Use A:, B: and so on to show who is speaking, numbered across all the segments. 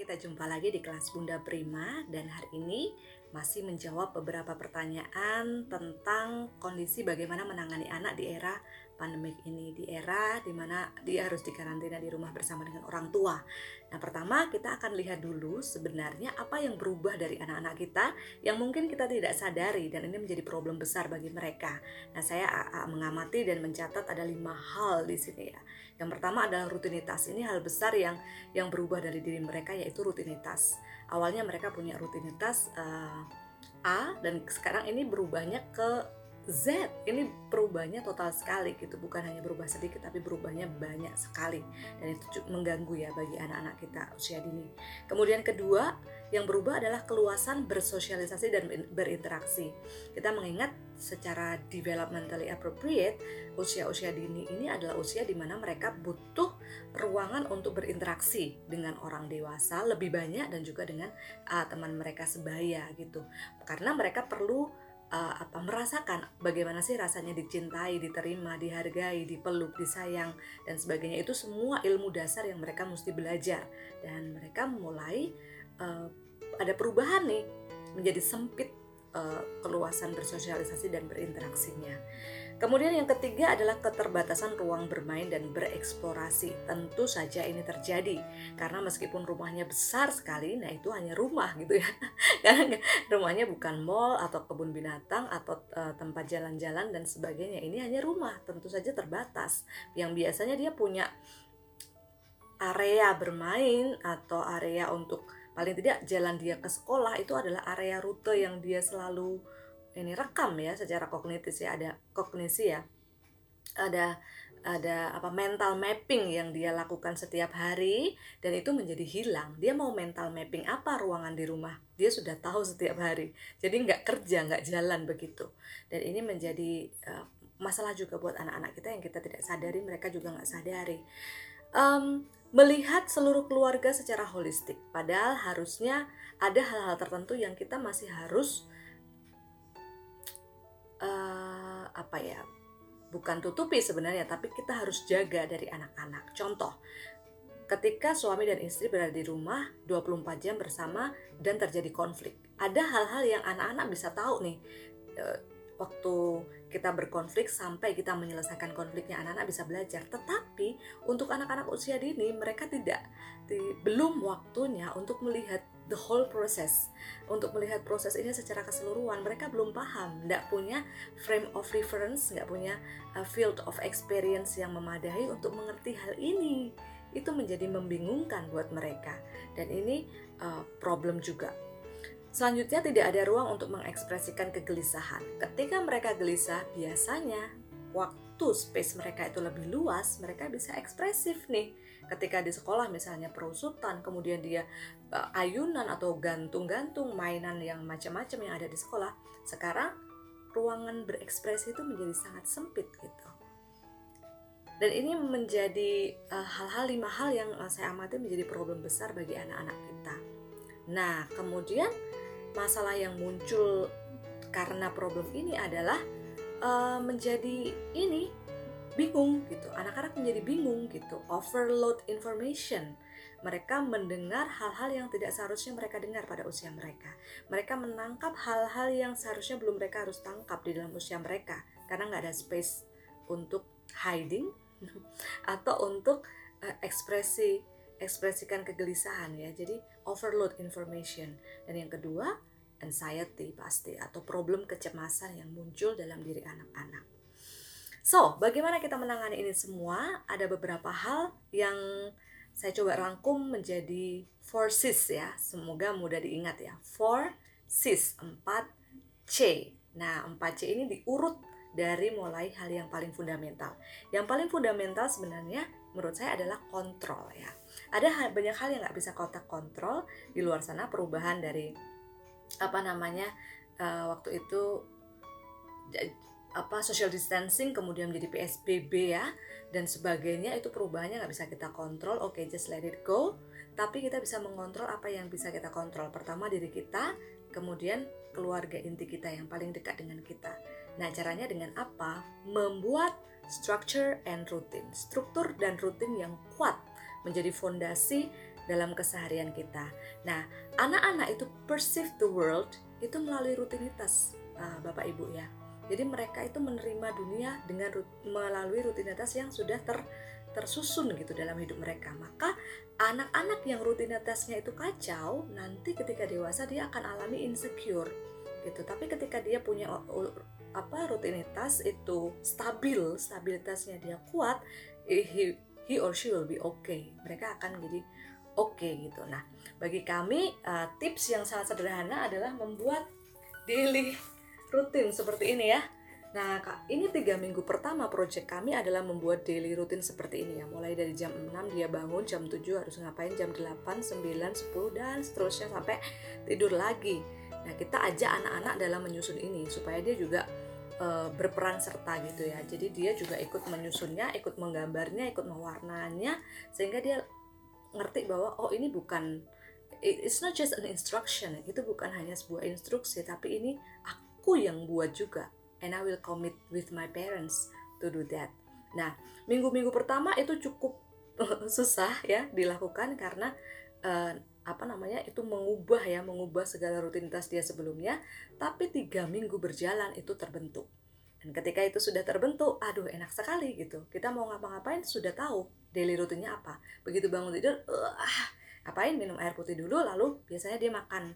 A: Kita jumpa lagi di kelas Bunda Prima dan hari ini masih menjawab beberapa pertanyaan tentang kondisi bagaimana menangani anak di era pandemik ini di era di mana dia harus dikarantina di rumah bersama dengan orang tua. Nah pertama kita akan lihat dulu sebenarnya apa yang berubah dari anak-anak kita yang mungkin kita tidak sadari dan ini menjadi problem besar bagi mereka. Nah saya mengamati dan mencatat ada lima hal di sini ya. Yang pertama adalah rutinitas. Ini hal besar yang yang berubah dari diri mereka yaitu rutinitas. Awalnya mereka punya rutinitas uh, A dan sekarang ini berubahnya ke Z ini perubahannya total sekali gitu. Bukan hanya berubah sedikit tapi berubahnya banyak sekali. Dan itu mengganggu ya bagi anak-anak kita usia dini. Kemudian kedua yang berubah adalah keluasan bersosialisasi dan berinteraksi. Kita mengingat secara developmentally appropriate usia-usia dini ini adalah usia di mana mereka butuh ruangan untuk berinteraksi dengan orang dewasa lebih banyak dan juga dengan uh, teman mereka sebaya gitu. Karena mereka perlu uh, apa merasakan bagaimana sih rasanya dicintai, diterima, dihargai, dipeluk, disayang dan sebagainya itu semua ilmu dasar yang mereka mesti belajar dan mereka mulai uh, ada perubahan nih menjadi sempit uh, keluasan bersosialisasi dan berinteraksinya. Kemudian yang ketiga adalah keterbatasan ruang bermain dan bereksplorasi. Tentu saja ini terjadi karena meskipun rumahnya besar sekali, nah itu hanya rumah gitu ya. Karena rumahnya bukan mall atau kebun binatang atau uh, tempat jalan-jalan dan sebagainya. Ini hanya rumah, tentu saja terbatas. Yang biasanya dia punya area bermain atau area untuk paling tidak jalan dia ke sekolah itu adalah area rute yang dia selalu ini rekam ya secara kognitif ya ada kognisi ya. Ada ada apa mental mapping yang dia lakukan setiap hari dan itu menjadi hilang. Dia mau mental mapping apa ruangan di rumah? Dia sudah tahu setiap hari. Jadi nggak kerja nggak jalan begitu. Dan ini menjadi uh, masalah juga buat anak-anak kita yang kita tidak sadari mereka juga nggak sadari. Um, melihat seluruh keluarga secara holistik. Padahal harusnya ada hal-hal tertentu yang kita masih harus uh, apa ya bukan tutupi sebenarnya tapi kita harus jaga dari anak-anak. Contoh ketika suami dan istri berada di rumah 24 jam bersama dan terjadi konflik. Ada hal-hal yang anak-anak bisa tahu nih uh, waktu kita berkonflik sampai kita menyelesaikan konfliknya anak-anak bisa belajar. Tetapi untuk anak-anak usia dini mereka tidak di, belum waktunya untuk melihat the whole process. Untuk melihat proses ini secara keseluruhan mereka belum paham. Tidak punya frame of reference nggak punya uh, field of experience yang memadai untuk mengerti hal ini. Itu menjadi membingungkan buat mereka. Dan ini uh, problem juga. Selanjutnya tidak ada ruang untuk mengekspresikan kegelisahan. Ketika mereka gelisah, biasanya waktu space mereka itu lebih luas, mereka bisa ekspresif nih. Ketika di sekolah misalnya perusutan kemudian dia uh, ayunan atau gantung-gantung mainan yang macam-macam yang ada di sekolah sekarang ruangan berekspresi itu menjadi sangat sempit gitu. Dan ini menjadi uh, hal-hal lima hal yang uh, saya amati menjadi problem besar bagi anak-anak kita. Nah kemudian masalah yang muncul karena problem ini adalah uh, menjadi ini bingung gitu. Anak-anak menjadi bingung gitu. Overload information. Mereka mendengar hal-hal yang tidak seharusnya mereka dengar pada usia mereka. Mereka menangkap hal-hal yang seharusnya belum mereka harus tangkap di dalam usia mereka. Karena nggak ada space untuk hiding atau untuk uh, ekspresi ekspresikan kegelisahan ya. Jadi overload information. Dan yang kedua anxiety pasti atau problem kecemasan yang muncul dalam diri anak-anak So, bagaimana kita menangani ini semua? Ada beberapa hal yang saya coba rangkum menjadi four Cs ya. Semoga mudah diingat ya. Four Cs, 4C. Nah, 4C ini diurut dari mulai hal yang paling fundamental. Yang paling fundamental sebenarnya menurut saya adalah kontrol ya. Ada banyak hal yang nggak bisa kotak kontrol di luar sana perubahan dari apa namanya uh, waktu itu apa social distancing kemudian menjadi PSBB ya dan sebagainya itu perubahannya nggak bisa kita kontrol oke okay, just let it go. Tapi kita bisa mengontrol apa yang bisa kita kontrol. Pertama diri kita kemudian keluarga inti kita yang paling dekat dengan kita. Nah caranya dengan apa? Membuat structure and routine. Struktur dan rutin yang kuat menjadi fondasi dalam keseharian kita. Nah, anak-anak itu perceive the world itu melalui rutinitas uh, Bapak Ibu ya. Jadi mereka itu menerima dunia dengan melalui rutinitas yang sudah ter tersusun gitu dalam hidup mereka. Maka anak-anak yang rutinitasnya itu kacau, nanti ketika dewasa dia akan alami insecure gitu. Tapi ketika dia punya apa rutinitas itu stabil, stabilitasnya dia kuat, he, he or she will be okay. Mereka akan jadi oke okay, gitu. Nah, bagi kami uh, tips yang sangat sederhana adalah membuat daily rutin seperti ini ya Nah, Kak, ini tiga minggu pertama proyek kami adalah membuat daily rutin seperti ini ya. Mulai dari jam 6 dia bangun, jam 7 harus ngapain, jam 8, 9, 10, dan seterusnya sampai tidur lagi. Nah, kita ajak anak-anak dalam menyusun ini supaya dia juga e, berperan serta gitu ya. Jadi dia juga ikut menyusunnya, ikut menggambarnya, ikut mewarnanya, sehingga dia ngerti bahwa oh ini bukan it's not just an instruction, itu bukan hanya sebuah instruksi, tapi ini aku yang buat juga and I will commit with my parents to do that. Nah, minggu-minggu pertama itu cukup susah ya dilakukan karena uh, apa namanya itu mengubah ya mengubah segala rutinitas dia sebelumnya tapi tiga minggu berjalan itu terbentuk dan ketika itu sudah terbentuk aduh enak sekali gitu. Kita mau ngapa-ngapain sudah tahu daily rutinnya apa. Begitu bangun tidur uh, apain minum air putih dulu? Lalu biasanya dia makan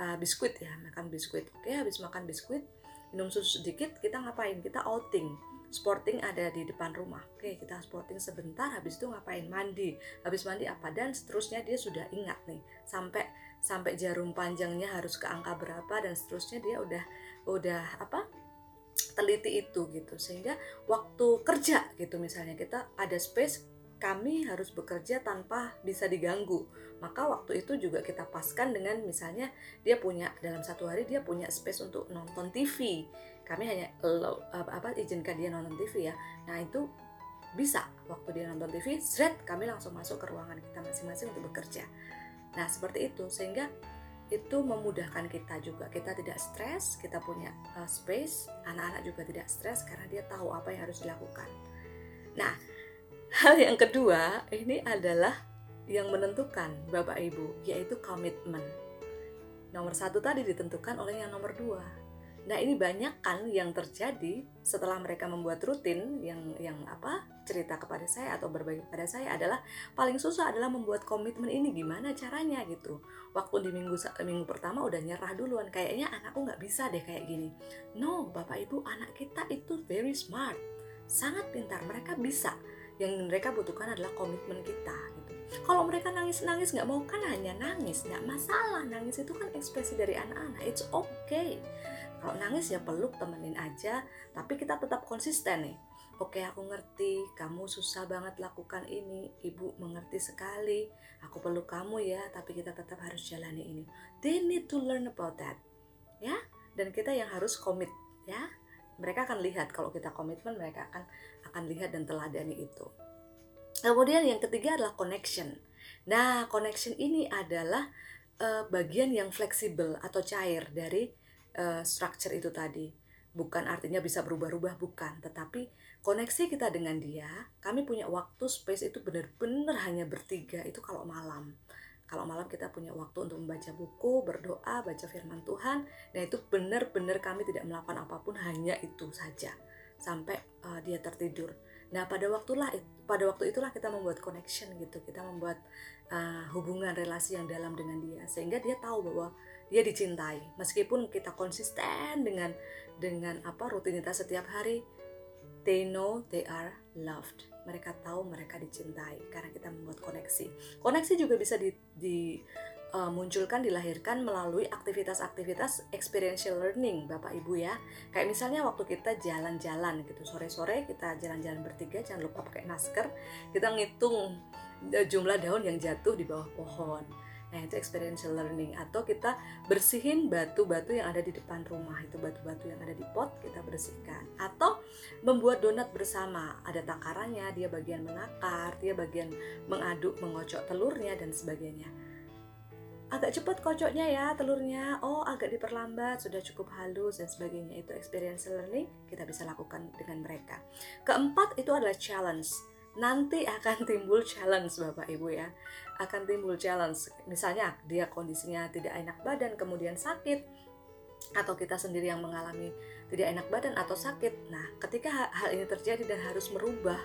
A: uh, biskuit ya makan biskuit. Oke habis makan biskuit minum susu sedikit kita ngapain? Kita outing. Sporting ada di depan rumah. Oke kita sporting sebentar habis itu ngapain? Mandi. Habis mandi apa? Dan seterusnya dia sudah ingat nih sampai sampai jarum panjangnya harus ke angka berapa dan seterusnya dia udah udah apa teliti itu gitu sehingga waktu kerja gitu misalnya kita ada space kami harus bekerja tanpa bisa diganggu. Maka waktu itu juga kita paskan dengan misalnya dia punya dalam satu hari dia punya space untuk nonton TV. Kami hanya apa, apa izinkan dia nonton TV ya. Nah itu bisa waktu dia nonton TV, zret kami langsung masuk ke ruangan kita masing-masing untuk bekerja. Nah seperti itu sehingga itu memudahkan kita juga. Kita tidak stres, kita punya uh, space, anak-anak juga tidak stres karena dia tahu apa yang harus dilakukan. Nah, Hal yang kedua ini adalah yang menentukan Bapak Ibu, yaitu komitmen. Nomor satu tadi ditentukan oleh yang nomor dua. Nah ini banyak kan yang terjadi setelah mereka membuat rutin yang yang apa cerita kepada saya atau berbagi kepada saya adalah paling susah adalah membuat komitmen ini gimana caranya gitu. Waktu di minggu minggu pertama udah nyerah duluan kayaknya anakku nggak bisa deh kayak gini. No bapak ibu anak kita itu very smart sangat pintar mereka bisa yang mereka butuhkan adalah komitmen kita gitu. Kalau mereka nangis-nangis nggak mau kan hanya nangis, nggak masalah. Nangis itu kan ekspresi dari anak-anak. It's okay. Kalau nangis ya peluk temenin aja, tapi kita tetap konsisten nih. Oke, aku ngerti, kamu susah banget lakukan ini. Ibu mengerti sekali. Aku peluk kamu ya, tapi kita tetap harus jalani ini. They need to learn about that. Ya, dan kita yang harus komit ya mereka akan lihat kalau kita komitmen mereka akan akan lihat dan teladani itu kemudian yang ketiga adalah connection nah connection ini adalah uh, bagian yang fleksibel atau cair dari uh, structure itu tadi. Bukan artinya bisa berubah-ubah bukan. Tetapi koneksi kita dengan dia kami punya waktu space itu benar-benar hanya bertiga itu kalau malam. Kalau malam kita punya waktu untuk membaca buku, berdoa, baca firman Tuhan, nah itu benar-benar kami tidak melakukan apa pun hanya itu saja. Sampai uh, dia tertidur. Nah pada waktulah pada waktu itulah kita membuat connection gitu, kita membuat uh, hubungan relasi yang dalam dengan dia. Sehingga dia tahu bahwa dia dicintai meskipun kita konsisten dengan dengan apa rutinitas setiap hari. They know they are loved mereka tahu mereka dicintai karena kita membuat koneksi. Koneksi juga bisa di, di uh, munculkan dilahirkan melalui aktivitas-aktivitas experiential learning Bapak Ibu ya. Kayak misalnya waktu kita jalan-jalan gitu sore-sore kita jalan-jalan bertiga jangan lupa pakai masker, kita ngitung eh, jumlah daun yang jatuh di bawah pohon Nah, itu experiential learning atau kita bersihin batu-batu yang ada di depan rumah. Itu batu-batu yang ada di pot kita bersihkan. Atau membuat donat bersama. Ada takarannya, dia bagian menakar, dia bagian mengaduk, mengocok telurnya dan sebagainya. Agak cepat kocoknya ya telurnya. Oh, agak diperlambat, sudah cukup halus dan sebagainya. Itu experiential learning kita bisa lakukan dengan mereka. Keempat itu adalah challenge nanti akan timbul challenge Bapak Ibu ya. Akan timbul challenge. Misalnya dia kondisinya tidak enak badan kemudian sakit atau kita sendiri yang mengalami tidak enak badan atau sakit. Nah, ketika hal ini terjadi dan harus merubah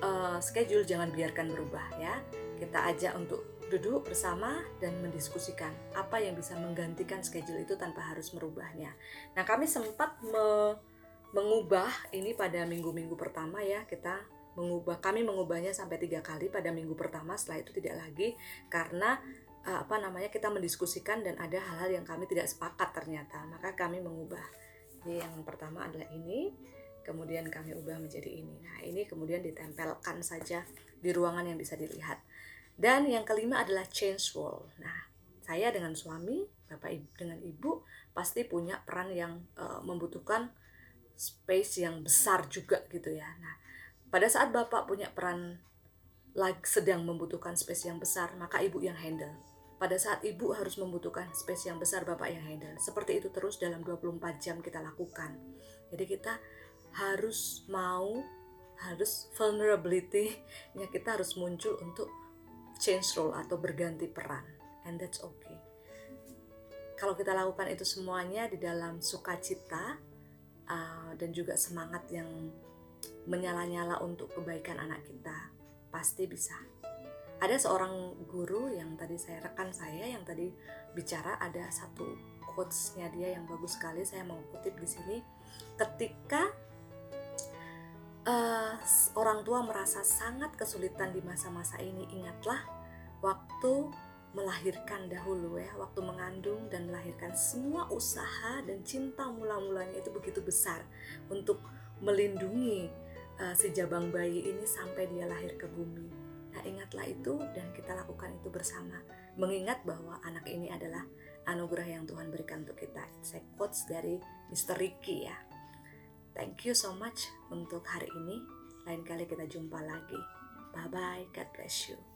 A: uh, schedule jangan biarkan berubah ya. Kita ajak untuk duduk bersama dan mendiskusikan apa yang bisa menggantikan schedule itu tanpa harus merubahnya. Nah, kami sempat me mengubah ini pada minggu-minggu pertama ya kita mengubah kami mengubahnya sampai tiga kali pada minggu pertama setelah itu tidak lagi karena uh, apa namanya kita mendiskusikan dan ada hal-hal yang kami tidak sepakat ternyata. Maka kami mengubah. Jadi yang pertama adalah ini kemudian kami ubah menjadi ini. Nah ini kemudian ditempelkan saja di ruangan yang bisa dilihat. Dan yang kelima adalah change wall nah saya dengan suami bapak ibu dengan ibu pasti punya peran yang uh, membutuhkan space yang besar juga gitu ya. Nah, pada saat Bapak punya peran like sedang membutuhkan space yang besar, maka Ibu yang handle. Pada saat Ibu harus membutuhkan space yang besar, Bapak yang handle. Seperti itu terus dalam 24 jam kita lakukan. Jadi kita harus mau harus vulnerability ya kita harus muncul untuk change role atau berganti peran and that's okay kalau kita lakukan itu semuanya di dalam sukacita uh, dan juga semangat yang menyala-nyala untuk kebaikan anak kita? Pasti bisa. Ada seorang guru yang tadi saya rekan saya yang tadi bicara ada satu quotes-nya dia yang bagus sekali. Saya mau kutip di sini. Ketika uh, orang tua merasa sangat kesulitan di masa-masa ini ingatlah waktu melahirkan dahulu ya waktu mengandung dan melahirkan. Semua usaha dan cinta mula-mulanya itu begitu besar untuk melindungi uh, si jabang bayi ini sampai dia lahir ke bumi. Nah, ingatlah itu dan kita lakukan itu bersama. Mengingat bahwa anak ini adalah anugerah yang Tuhan berikan untuk kita. Saya quotes dari Mr. Ricky ya. Thank you so much untuk hari ini. Lain kali kita jumpa lagi. Bye bye. God bless you.